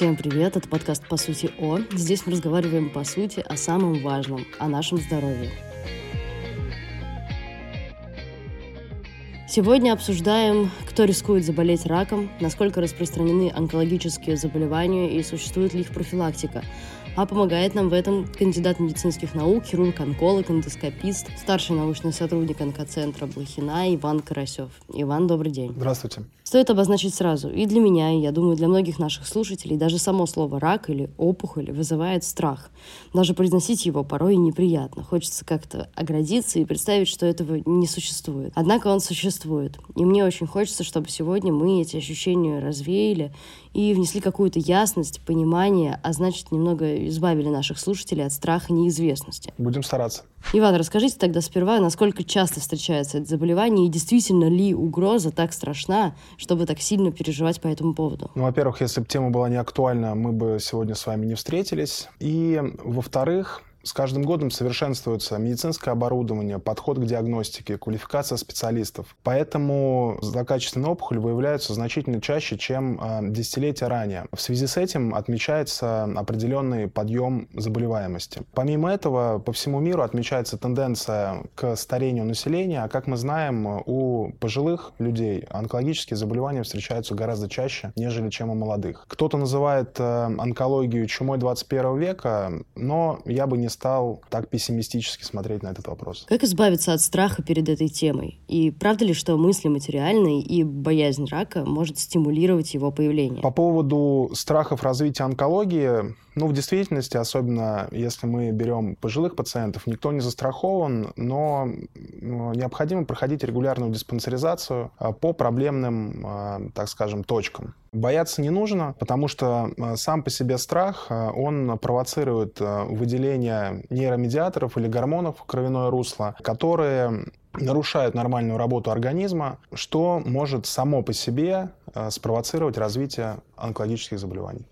Всем привет, это подкаст «По сути О». Здесь мы разговариваем по сути о самом важном, о нашем здоровье. Сегодня обсуждаем, кто рискует заболеть раком, насколько распространены онкологические заболевания и существует ли их профилактика, а помогает нам в этом кандидат медицинских наук, хирург, онколог, эндоскопист, старший научный сотрудник онкоцентра Блохина Иван Карасев. Иван, добрый день. Здравствуйте. Стоит обозначить сразу, и для меня, и, я думаю, для многих наших слушателей, даже само слово «рак» или «опухоль» вызывает страх. Даже произносить его порой неприятно. Хочется как-то оградиться и представить, что этого не существует. Однако он существует. И мне очень хочется, чтобы сегодня мы эти ощущения развеяли и внесли какую-то ясность, понимание, а значит, немного избавили наших слушателей от страха неизвестности. Будем стараться. Иван, расскажите тогда сперва, насколько часто встречается это заболевание и действительно ли угроза так страшна, чтобы так сильно переживать по этому поводу? Ну, во-первых, если бы тема была не актуальна, мы бы сегодня с вами не встретились. И, во-вторых, с каждым годом совершенствуется медицинское оборудование, подход к диагностике, квалификация специалистов. Поэтому злокачественные опухоли выявляются значительно чаще, чем э, десятилетия ранее. В связи с этим отмечается определенный подъем заболеваемости. Помимо этого, по всему миру отмечается тенденция к старению населения, а как мы знаем, у пожилых людей онкологические заболевания встречаются гораздо чаще, нежели чем у молодых. Кто-то называет э, онкологию чумой 21 века, но я бы не стал так пессимистически смотреть на этот вопрос. Как избавиться от страха перед этой темой? И правда ли, что мысли материальные и боязнь рака может стимулировать его появление? По поводу страхов развития онкологии, ну, в действительности, особенно если мы берем пожилых пациентов, никто не застрахован, но ну, необходимо проходить регулярную диспансеризацию а, по проблемным, а, так скажем, точкам. Бояться не нужно, потому что а, сам по себе страх, он провоцирует выделение нейромедиаторов или гормонов в кровяное русло, которые нарушают нормальную работу организма, что может само по себе спровоцировать развитие онкологических заболеваний.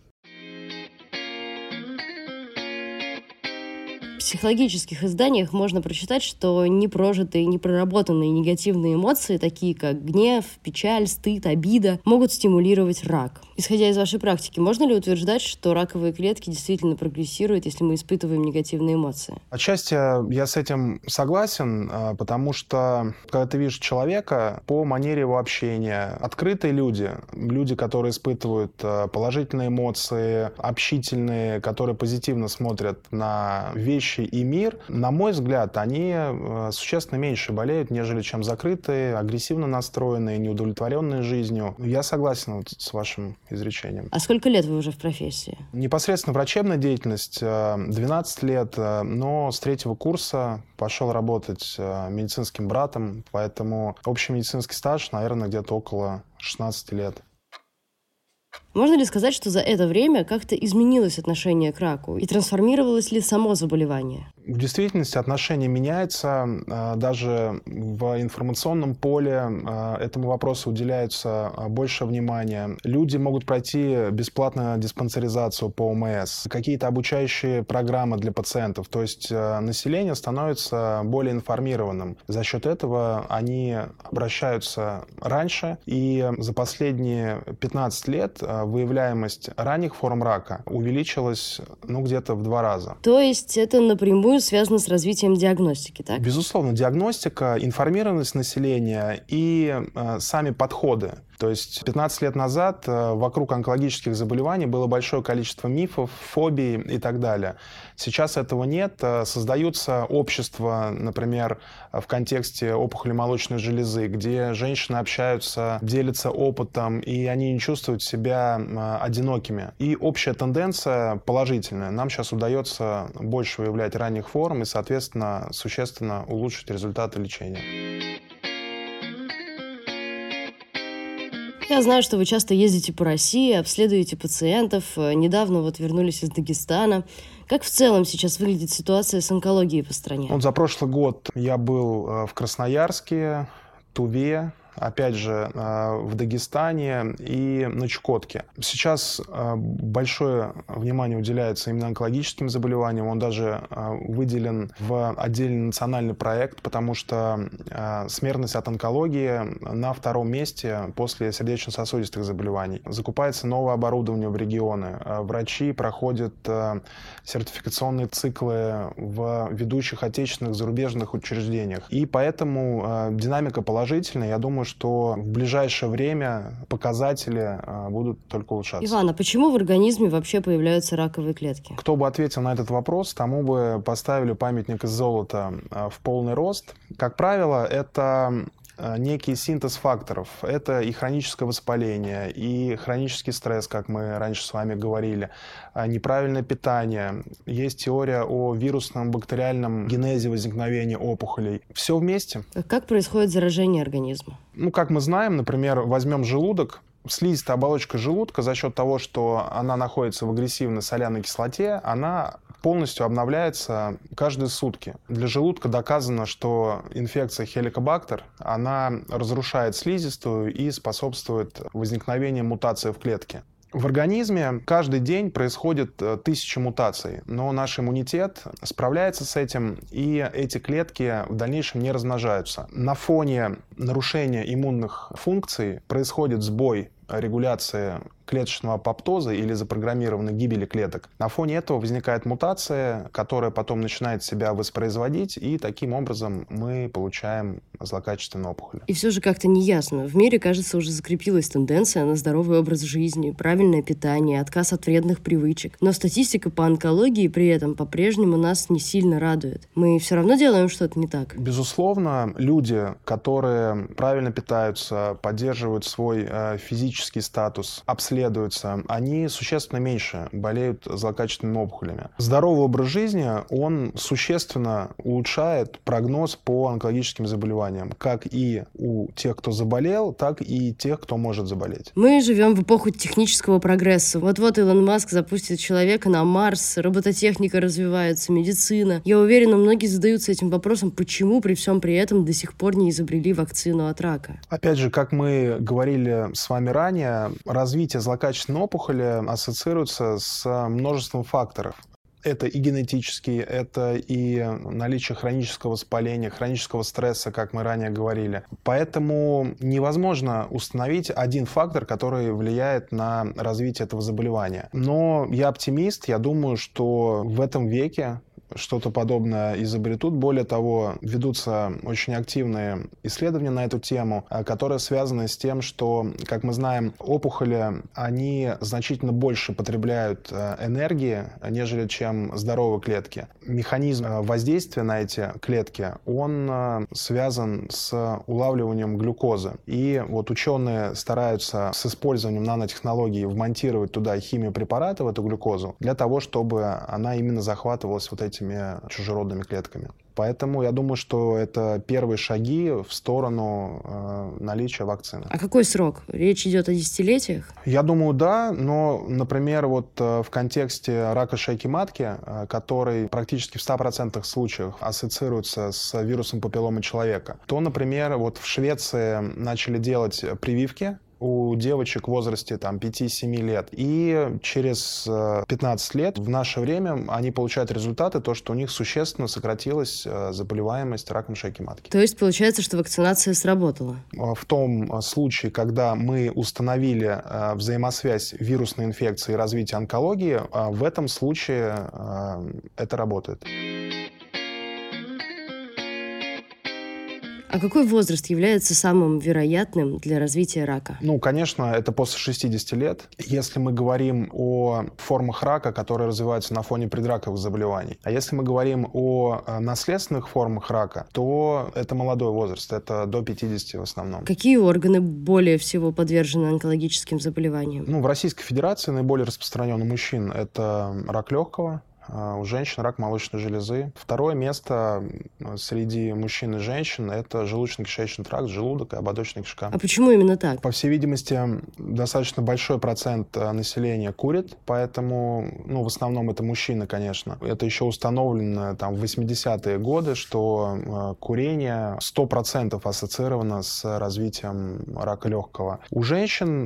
Психологических изданиях можно прочитать, что непрожитые, непроработанные негативные эмоции, такие как гнев, печаль, стыд, обида, могут стимулировать рак. Исходя из вашей практики, можно ли утверждать, что раковые клетки действительно прогрессируют, если мы испытываем негативные эмоции? Отчасти я с этим согласен, а, потому что, когда ты видишь человека по манере его общения, открытые люди, люди, которые испытывают а, положительные эмоции, общительные, которые позитивно смотрят на вещи, и мир, на мой взгляд, они э, существенно меньше болеют, нежели чем закрытые, агрессивно настроенные, неудовлетворенные жизнью. Я согласен вот с вашим изречением. А сколько лет вы уже в профессии? Непосредственно врачебная деятельность 12 э, лет, э, но с третьего курса пошел работать медицинским братом, поэтому общий медицинский стаж, наверное, где-то около 16 лет. Можно ли сказать, что за это время как-то изменилось отношение к раку и трансформировалось ли само заболевание? В действительности отношение меняется. А, даже в информационном поле а, этому вопросу уделяется а, больше внимания. Люди могут пройти бесплатно диспансеризацию по ОМС, какие-то обучающие программы для пациентов. То есть население становится более информированным. За счет этого они обращаются раньше. И за последние 15 лет выявляемость ранних форм рака увеличилась ну, где-то в два раза. То есть это напрямую связано с развитием диагностики, так? Безусловно, диагностика, информированность населения и э, сами подходы. То есть 15 лет назад э, вокруг онкологических заболеваний было большое количество мифов, фобий и так далее. Сейчас этого нет. Э, создаются общества, например, в контексте опухоли молочной железы, где женщины общаются, делятся опытом, и они не чувствуют себя э, одинокими. И общая тенденция положительная. Нам сейчас удается больше выявлять ранних форм и, соответственно, существенно улучшить результаты лечения. Я знаю, что вы часто ездите по России, обследуете пациентов. Э, недавно вот вернулись из Дагестана. Как в целом сейчас выглядит ситуация с онкологией по стране? Вот за прошлый год я был э, в Красноярске, Туве, опять же, в Дагестане и на Чукотке. Сейчас большое внимание уделяется именно онкологическим заболеваниям. Он даже выделен в отдельный национальный проект, потому что смертность от онкологии на втором месте после сердечно-сосудистых заболеваний. Закупается новое оборудование в регионы. Врачи проходят сертификационные циклы в ведущих отечественных зарубежных учреждениях. И поэтому э, динамика положительная. Я думаю, что в ближайшее время показатели э, будут только улучшаться. Иван, а почему в организме вообще появляются раковые клетки? Кто бы ответил на этот вопрос, тому бы поставили памятник из золота э, в полный рост. Как правило, это некий синтез факторов. Это и хроническое воспаление, и хронический стресс, как мы раньше с вами говорили, а неправильное питание. Есть теория о вирусном бактериальном генезе возникновения опухолей. Все вместе. А как происходит заражение организма? Ну, как мы знаем, например, возьмем желудок, слизистая оболочка желудка за счет того, что она находится в агрессивной соляной кислоте, она полностью обновляется каждые сутки. Для желудка доказано, что инфекция хеликобактер, она разрушает слизистую и способствует возникновению мутации в клетке. В организме каждый день происходит э, тысячи мутаций, но наш иммунитет справляется с этим, и эти клетки в дальнейшем не размножаются. На фоне нарушения иммунных функций происходит сбой регуляции клеточного апоптоза или запрограммированной гибели клеток. На фоне этого возникает мутация, которая потом начинает себя воспроизводить, и таким образом мы получаем злокачественную опухоль. И все же как-то неясно. В мире, кажется, уже закрепилась тенденция на здоровый образ жизни, правильное питание, отказ от вредных привычек. Но статистика по онкологии при этом по-прежнему нас не сильно радует. Мы все равно делаем что-то не так. Безусловно, люди, которые правильно питаются, поддерживают свой э, физический статус, обследуют исследуются, они существенно меньше болеют злокачественными опухолями. Здоровый образ жизни, он существенно улучшает прогноз по онкологическим заболеваниям, как и у тех, кто заболел, так и тех, кто может заболеть. Мы живем в эпоху технического прогресса. Вот-вот Илон Маск запустит человека на Марс, робототехника развивается, медицина. Я уверена, многие задаются этим вопросом, почему при всем при этом до сих пор не изобрели вакцину от рака. Опять же, как мы говорили с вами ранее, развитие злокачественные опухоли ассоциируются с множеством факторов. Это и генетические, это и наличие хронического воспаления, хронического стресса, как мы ранее говорили. Поэтому невозможно установить один фактор, который влияет на развитие этого заболевания. Но я оптимист, я думаю, что в этом веке что-то подобное изобретут. Более того, ведутся очень активные исследования на эту тему, а, которые связаны с тем, что, как мы знаем, опухоли, они значительно больше потребляют а, энергии, нежели чем здоровые клетки. Механизм а, воздействия на эти клетки, он связан с улавливанием глюкозы. И вот ученые стараются с использованием нанотехнологий вмонтировать туда химию препарата в эту глюкозу для того, чтобы она именно захватывалась вот эти этими чужеродными клетками. Поэтому я думаю, что это первые шаги в сторону э, наличия вакцины. А какой срок? Речь идет о десятилетиях? Я думаю, да, но, например, вот э, в контексте рака шейки матки, э, который практически в 100% случаев ассоциируется с вирусом папилломы человека, то, например, вот в Швеции начали делать прививки у девочек в возрасте там 5-7 лет. И через 15 э, лет в наше время они получают результаты, то, что у них существенно сократилась э, заболеваемость раком шейки матки. То есть получается, что вакцинация сработала? Э, в том случае, когда мы установили взаимосвязь вирусной инфекции и развития онкологии, в этом случае это работает. А какой возраст является самым вероятным для развития рака? Ну, конечно, это после 60 лет. Если мы говорим о формах рака, которые развиваются на фоне предраковых заболеваний. А если мы говорим о э, наследственных формах рака, то это молодой возраст, это до 50 в основном. Какие органы более всего подвержены онкологическим заболеваниям? Ну, в Российской Федерации наиболее распространен у мужчин это рак легкого, у женщин рак молочной железы. Второе место среди мужчин и женщин – это желудочно-кишечный тракт, желудок и ободочная кишка. А почему именно так? По всей видимости, достаточно большой процент населения курит, поэтому, ну, в основном это мужчины, конечно. Это еще установлено там в 80-е годы, что курение 100% ассоциировано с развитием рака легкого. У женщин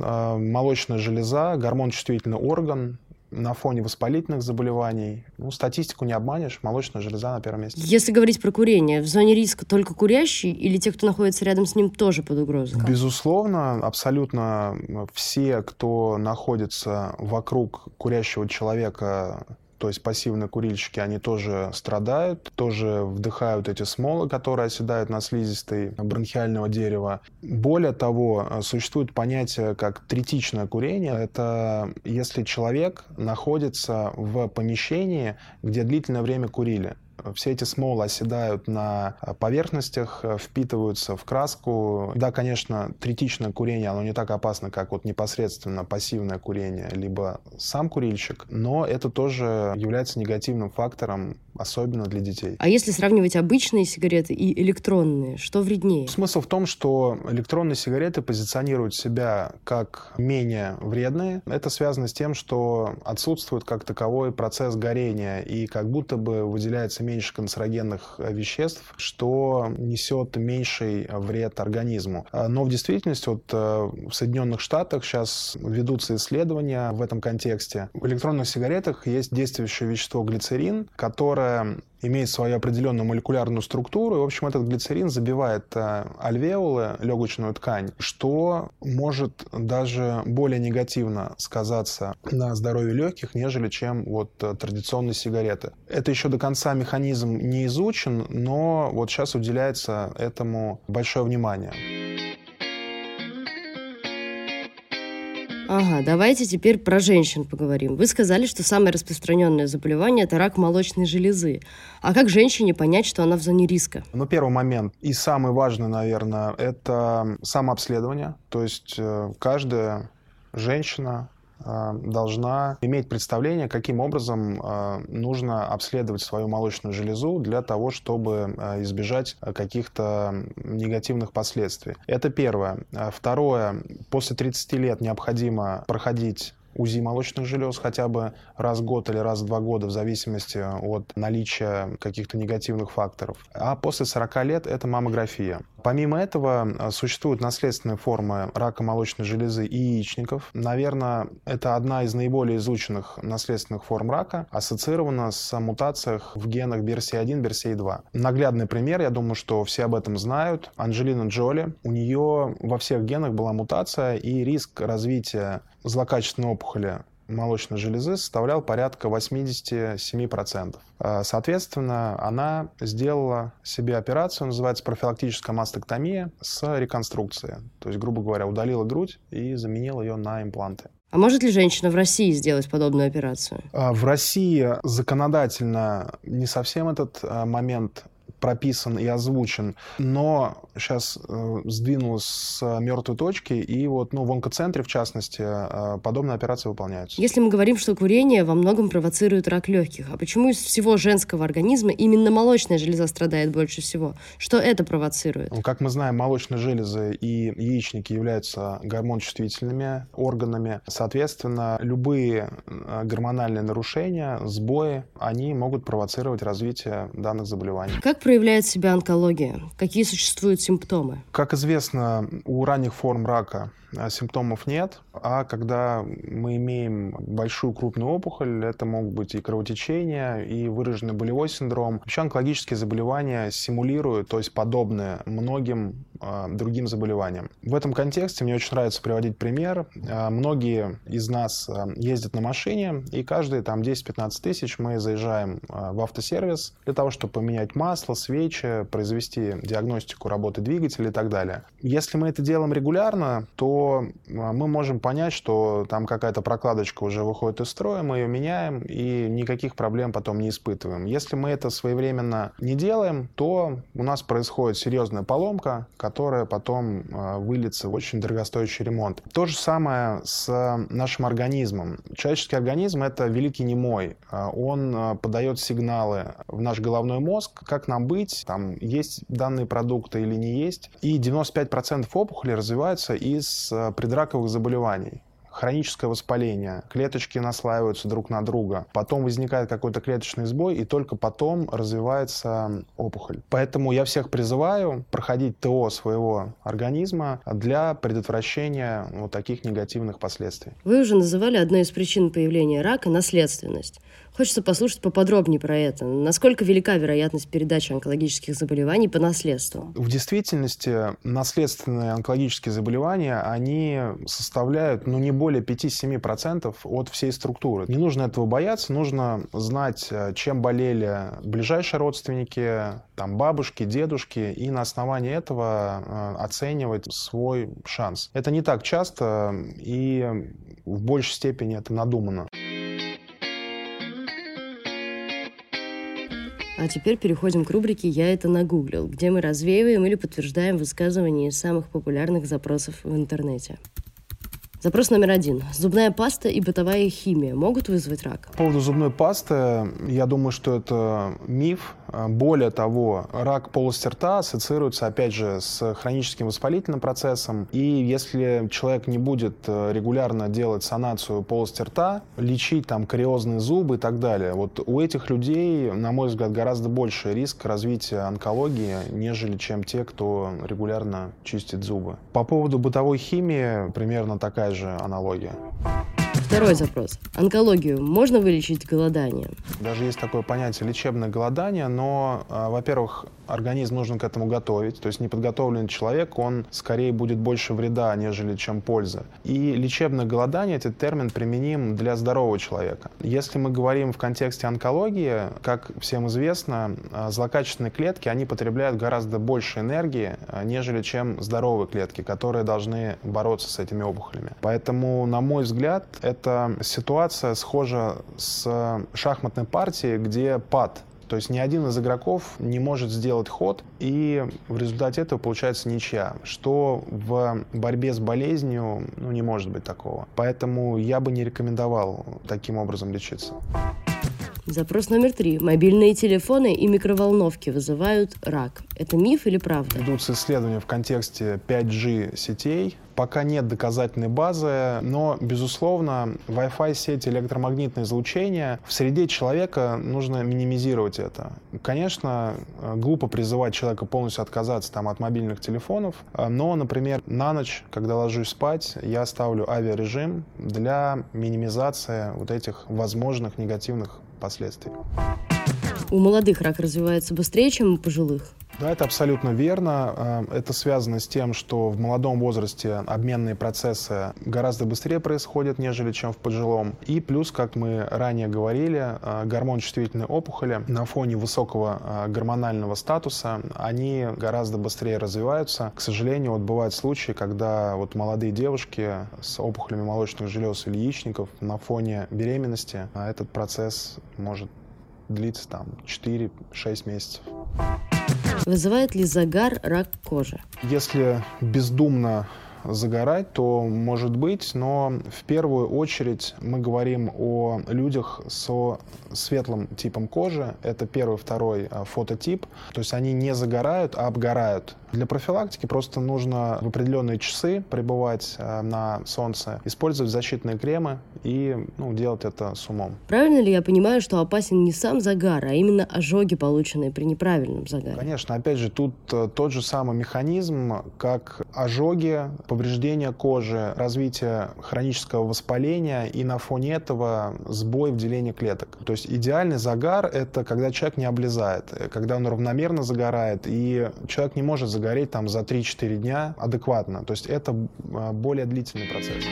молочная железа, гормон чувствительный орган, на фоне воспалительных заболеваний. Ну, статистику не обманешь, молочная железа на первом месте. Если говорить про курение, в зоне риска только курящий или те, кто находится рядом с ним, тоже под угрозой? Безусловно, абсолютно все, кто находится вокруг курящего человека, то есть пассивные курильщики, они тоже страдают, тоже вдыхают эти смолы, которые оседают на слизистой бронхиального дерева. Более того, существует понятие как третичное курение. Это если человек находится в помещении, где длительное время курили все эти смолы оседают на поверхностях, впитываются в краску. Да, конечно, третичное курение, оно не так опасно, как вот непосредственно пассивное курение, либо сам курильщик, но это тоже является негативным фактором особенно для детей. А если сравнивать обычные сигареты и электронные, что вреднее? Смысл в том, что электронные сигареты позиционируют себя как менее вредные. Это связано с тем, что отсутствует как таковой процесс горения и как будто бы выделяется меньше канцерогенных веществ, что несет меньший вред организму. Но в действительности вот э, в Соединенных Штатах сейчас ведутся исследования в этом контексте. В электронных сигаретах есть действующее вещество глицерин, которое имеет свою определенную молекулярную структуру. И, в общем, этот глицерин забивает э, альвеолы, легочную ткань, что может даже более негативно сказаться на здоровье легких, нежели чем вот э, традиционные сигареты. Это еще до конца механизм не изучен, но вот сейчас уделяется этому большое внимание. Ага, давайте теперь про женщин поговорим. Вы сказали, что самое распространенное заболевание – это рак молочной железы. А как женщине понять, что она в зоне риска? Ну, первый момент и самый важный, наверное, это самообследование. То есть э, каждая женщина должна иметь представление, каким образом э, нужно обследовать свою молочную железу для того, чтобы э, избежать каких-то негативных последствий. Это первое. Второе. После 30 лет необходимо проходить УЗИ молочных желез хотя бы раз в год или раз в два года в зависимости от наличия каких-то негативных факторов. А после 40 лет это маммография. Помимо этого, а, существуют наследственные формы рака молочной железы и яичников. Наверное, это одна из наиболее изученных наследственных форм рака, ассоциирована с мутациях в генах BRCA1, BRCA2. Наглядный пример, я думаю, что все об этом знают. Анджелина Джоли, у нее во всех генах была мутация, и риск развития злокачественной опухоли молочной железы составлял порядка 87%. А, соответственно, она сделала себе операцию, называется профилактическая мастектомия с реконструкцией. То есть, грубо говоря, удалила грудь и заменила ее на импланты. А может ли женщина в России сделать подобную операцию? А, в России законодательно не совсем этот а, момент прописан и озвучен, но сейчас э, сдвинулось с мертвой точки, и вот ну, в онкоцентре, в частности, э, подобные операции выполняются. Если мы говорим, что курение во многом провоцирует рак легких, а почему из всего женского организма именно молочная железа страдает больше всего? Что это провоцирует? Ну, как мы знаем, молочные железы и яичники являются гормончувствительными органами. Соответственно, любые э, гормональные нарушения, сбои, они могут провоцировать развитие данных заболеваний. Как проявляет себя онкология? Какие существуют симптомы? Как известно, у ранних форм рака симптомов нет. А когда мы имеем большую крупную опухоль, это могут быть и кровотечения, и выраженный болевой синдром. Вообще онкологические заболевания симулируют, то есть подобны многим э, другим заболеваниям. В этом контексте мне очень нравится приводить пример. Э, многие из нас э, ездят на машине, и каждые там 10-15 тысяч мы заезжаем э, в автосервис для того, чтобы поменять масло, свечи, произвести диагностику работы двигателя и так далее. Если мы это делаем регулярно, то а, мы можем понять, что там какая-то прокладочка уже выходит из строя, мы ее меняем и никаких проблем потом не испытываем. Если мы это своевременно не делаем, то у нас происходит серьезная поломка, которое потом а, выльется в очень дорогостоящий ремонт. То же самое с нашим организмом. Человеческий организм — это великий немой. А, он подает сигналы в наш головной мозг, как нам быть, там, есть данные продукты или не есть. И 95% опухолей развиваются из предраковых заболеваний хроническое воспаление, клеточки наслаиваются друг на друга, потом возникает какой-то клеточный сбой, и только потом развивается опухоль. Поэтому я всех призываю проходить ТО своего организма для предотвращения вот таких негативных последствий. Вы уже называли одной из причин появления рака наследственность. Хочется послушать поподробнее про это. Насколько велика вероятность передачи онкологических заболеваний по наследству? В действительности наследственные онкологические заболевания, они составляют ну, не более 5-7% от всей структуры. Не нужно этого бояться, нужно знать, э, чем болели ближайшие родственники, там, бабушки, дедушки, и на основании этого э, оценивать свой шанс. Это не так часто, и в большей степени это надумано. А теперь переходим к рубрике «Я это нагуглил», где мы развеиваем или подтверждаем высказывания из самых популярных запросов в интернете. Запрос номер один. Зубная паста и бытовая химия могут вызвать рак? По поводу зубной пасты, я думаю, что это миф. Более того, рак полости рта ассоциируется, опять же, с хроническим воспалительным процессом. И если человек не будет э, регулярно делать санацию полости рта, лечить там кариозные зубы и так далее, вот у этих людей, на мой взгляд, гораздо больше риск развития онкологии, нежели чем те, кто регулярно чистит зубы. По поводу бытовой химии примерно такая же аналогия. Второй запрос. Онкологию можно вылечить голоданием? Даже есть такое понятие лечебное голодание, но, а, во-первых, организм нужно к этому готовить. То есть неподготовленный человек, он скорее будет больше вреда, нежели чем пользы. И лечебное голодание, этот термин применим для здорового человека. Если мы говорим в контексте онкологии, как всем известно, а, злокачественные клетки, они потребляют гораздо больше энергии, а, нежели чем здоровые клетки, которые должны бороться с этими опухолями. Поэтому, на мой взгляд, эта ситуация схожа с шахматной партией, где пад то есть ни один из игроков не может сделать ход, и в результате этого получается ничья, что в борьбе с болезнью ну, не может быть такого. Поэтому я бы не рекомендовал таким образом лечиться. Запрос номер три. Мобильные телефоны и микроволновки вызывают рак. Это миф или правда? Ведутся исследования в контексте 5G сетей. Пока нет доказательной базы, но, безусловно, Wi-Fi сеть электромагнитное излучение в среде человека нужно минимизировать это. Конечно, глупо призывать человека полностью отказаться там, от мобильных телефонов, но, например, на ночь, когда ложусь спать, я ставлю авиарежим для минимизации вот этих возможных негативных последствий. У молодых рак развивается быстрее, чем у пожилых? Да, это абсолютно верно. Э, это связано с тем, что в молодом возрасте обменные процессы гораздо быстрее происходят, нежели чем в пожилом. И плюс, как мы ранее говорили, э, гормон-чувствительные опухоли на фоне высокого э, гормонального статуса, они гораздо быстрее развиваются. К сожалению, вот бывают случаи, когда вот молодые девушки с опухолями молочных желез или яичников на фоне беременности этот процесс может длиться там 4-6 месяцев. Вызывает ли загар рак кожи? Если бездумно загорать, то может быть, но в первую очередь мы говорим о людях со светлым типом кожи. Это первый, второй а, фототип. То есть они не загорают, а обгорают. Для профилактики просто нужно в определенные часы пребывать э, на солнце, использовать защитные кремы и ну, делать это с умом. Правильно ли я понимаю, что опасен не сам загар, а именно ожоги, полученные при неправильном загаре? Конечно, опять же, тут э, тот же самый механизм, как ожоги, повреждение кожи, развитие хронического воспаления и на фоне этого сбой в делении клеток. То есть идеальный загар — это когда человек не облезает, э, когда он равномерно загорает, и человек не может загорать загореть там за 3-4 дня адекватно. То есть это а, более длительный процесс.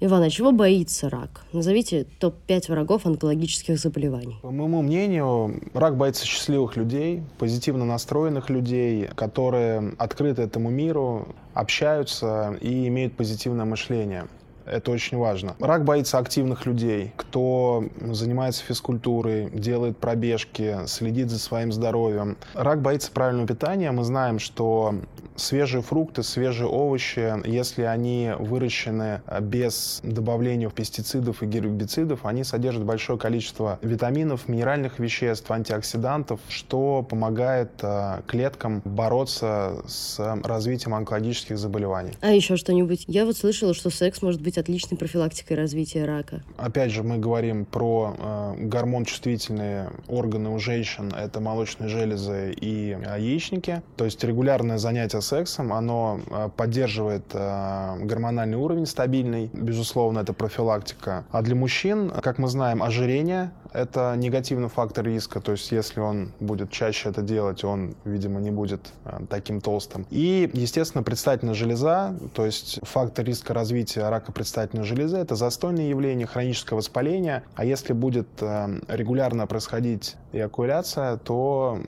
Иван, а чего боится рак? Назовите топ-5 врагов онкологических заболеваний. По моему мнению, рак боится счастливых людей, позитивно настроенных людей, которые открыты этому миру, общаются и имеют позитивное мышление. Это очень важно. Рак боится активных людей, кто занимается физкультурой, делает пробежки, следит за своим здоровьем. Рак боится правильного питания. Мы знаем, что свежие фрукты, свежие овощи, если они выращены без добавления пестицидов и гербицидов, они содержат большое количество витаминов, минеральных веществ, антиоксидантов, что помогает э, клеткам бороться с развитием онкологических заболеваний. А еще что-нибудь? Я вот слышала, что секс может быть отличной профилактикой развития рака. Опять же, мы говорим про э, гормон-чувствительные органы у женщин. Это молочные железы и э, яичники. То есть регулярное занятие сексом, оно э, поддерживает э, гормональный уровень стабильный. Безусловно, это профилактика. А для мужчин, как мы знаем, ожирение – это негативный фактор риска. То есть если он будет чаще это делать, он, видимо, не будет э, таким толстым. И, естественно, предстательная железа, то есть фактор риска развития рака предстательной железы – это застойное явление, хроническое воспаление. А если будет регулярно происходить эякуляция, то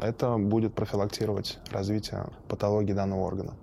это будет профилактировать развитие патологии данного органа.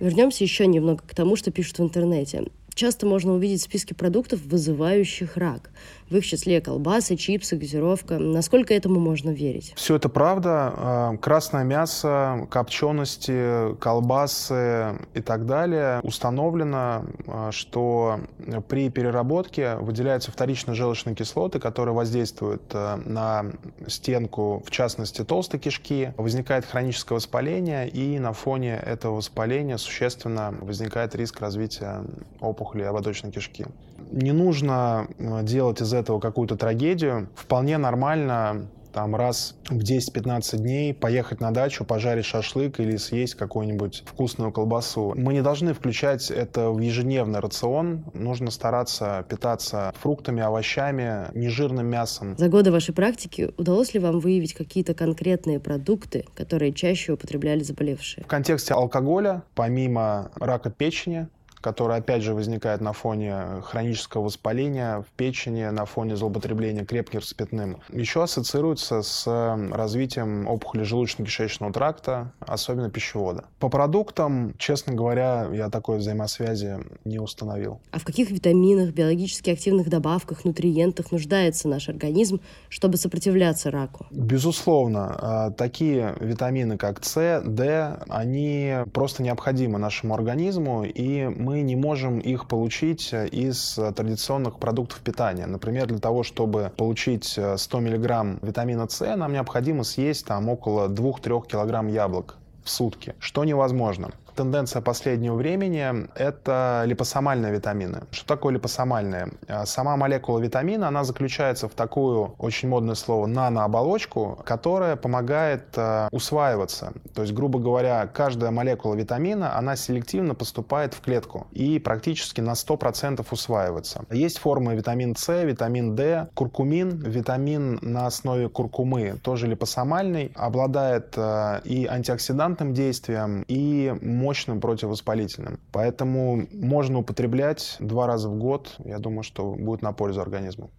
Вернемся еще немного к тому, что пишут в интернете. Часто можно увидеть списки продуктов, вызывающих рак. В их числе колбасы, чипсы, газировка. Насколько этому можно верить? Все это правда. А, красное мясо, копчености, колбасы и так далее. Установлено, а, что при переработке выделяются вторичные желчные кислоты, которые воздействуют а, на стенку, в частности, толстой кишки. Возникает хроническое воспаление, и на фоне этого воспаления существенно возникает риск развития опухоли ободочной кишки. Не нужно э, делать из этого какую-то трагедию. Вполне нормально там раз в 10-15 дней поехать на дачу, пожарить шашлык или съесть какую-нибудь вкусную колбасу. Мы не должны включать это в ежедневный рацион. Нужно стараться питаться фруктами, овощами, нежирным мясом. За годы вашей практики удалось ли вам выявить какие-то конкретные продукты, которые чаще употребляли заболевшие? В контексте алкоголя, помимо рака печени, которая опять же возникает на фоне хронического воспаления в печени, на фоне злоупотребления крепким спиртным, еще ассоциируется с развитием опухоли желудочно-кишечного тракта, особенно пищевода. По продуктам, честно говоря, я такой взаимосвязи не установил. А в каких витаминах, биологически активных добавках, нутриентах нуждается наш организм, чтобы сопротивляться раку? Безусловно, а, такие витамины, как С, Д, они просто необходимы нашему организму, и мы не можем их получить э, из э, традиционных продуктов питания. Например, для того, чтобы получить 100 э, мг витамина С, нам необходимо съесть там около 2-3 кг яблок в сутки, что невозможно тенденция последнего времени – это липосомальные витамины. Что такое липосомальные? А, сама молекула витамина, она заключается в такую, очень модное слово, нанооболочку, которая помогает э, усваиваться. То есть, грубо говоря, каждая молекула витамина, она селективно поступает в клетку и практически на 100% усваивается. Есть формы витамин С, витамин D, куркумин, витамин на основе куркумы, тоже липосомальный, обладает э, и антиоксидантным действием, и мощным противовоспалительным. Поэтому можно употреблять два раза в год. Я думаю, что будет на пользу организму.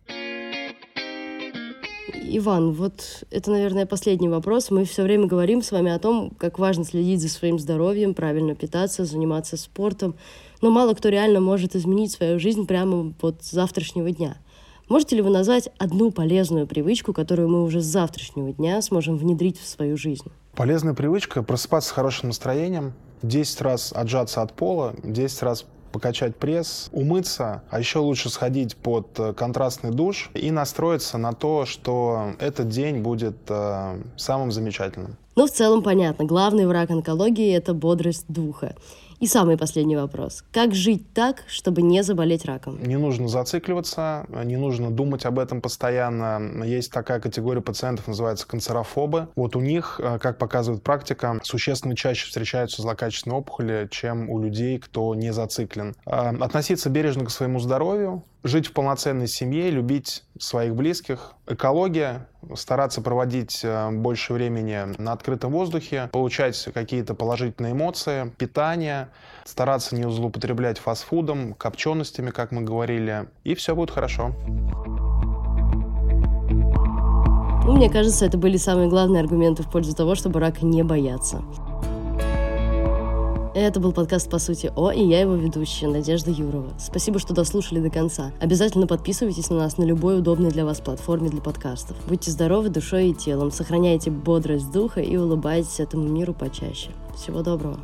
Иван, вот это, наверное, последний вопрос. Мы все время говорим с вами о том, как важно следить за своим здоровьем, правильно питаться, заниматься спортом. Но мало кто реально может изменить свою жизнь прямо вот с завтрашнего дня. Можете ли вы назвать одну полезную привычку, которую мы уже с завтрашнего дня сможем внедрить в свою жизнь? Полезная привычка – просыпаться с хорошим настроением, 10 раз отжаться от пола, 10 раз покачать пресс, умыться, а еще лучше сходить под э, контрастный душ и настроиться на то, что этот день будет э, самым замечательным. Ну, в целом понятно. Главный враг онкологии – это бодрость духа. И самый последний вопрос. Как жить так, чтобы не заболеть раком? Не нужно зацикливаться, не нужно думать об этом постоянно. Есть такая категория пациентов, называется канцерофобы. Вот у них, э, как показывает практика, существенно чаще встречаются злокачественные опухоли, чем у людей, кто не зациклен. Э, относиться бережно к своему здоровью, жить в полноценной семье, любить своих близких, экология, стараться проводить э, больше времени на открытом воздухе, получать какие-то положительные эмоции, питание, стараться не злоупотреблять фастфудом, копченостями, как мы говорили, и все будет хорошо. Ну, мне кажется, это были самые главные аргументы в пользу того, чтобы рака не бояться. Это был подкаст «По сути О», и я его ведущая, Надежда Юрова. Спасибо, что дослушали до конца. Обязательно подписывайтесь на нас на любой удобной для вас платформе для подкастов. Будьте здоровы душой и телом, сохраняйте бодрость духа и улыбайтесь этому миру почаще. Всего доброго.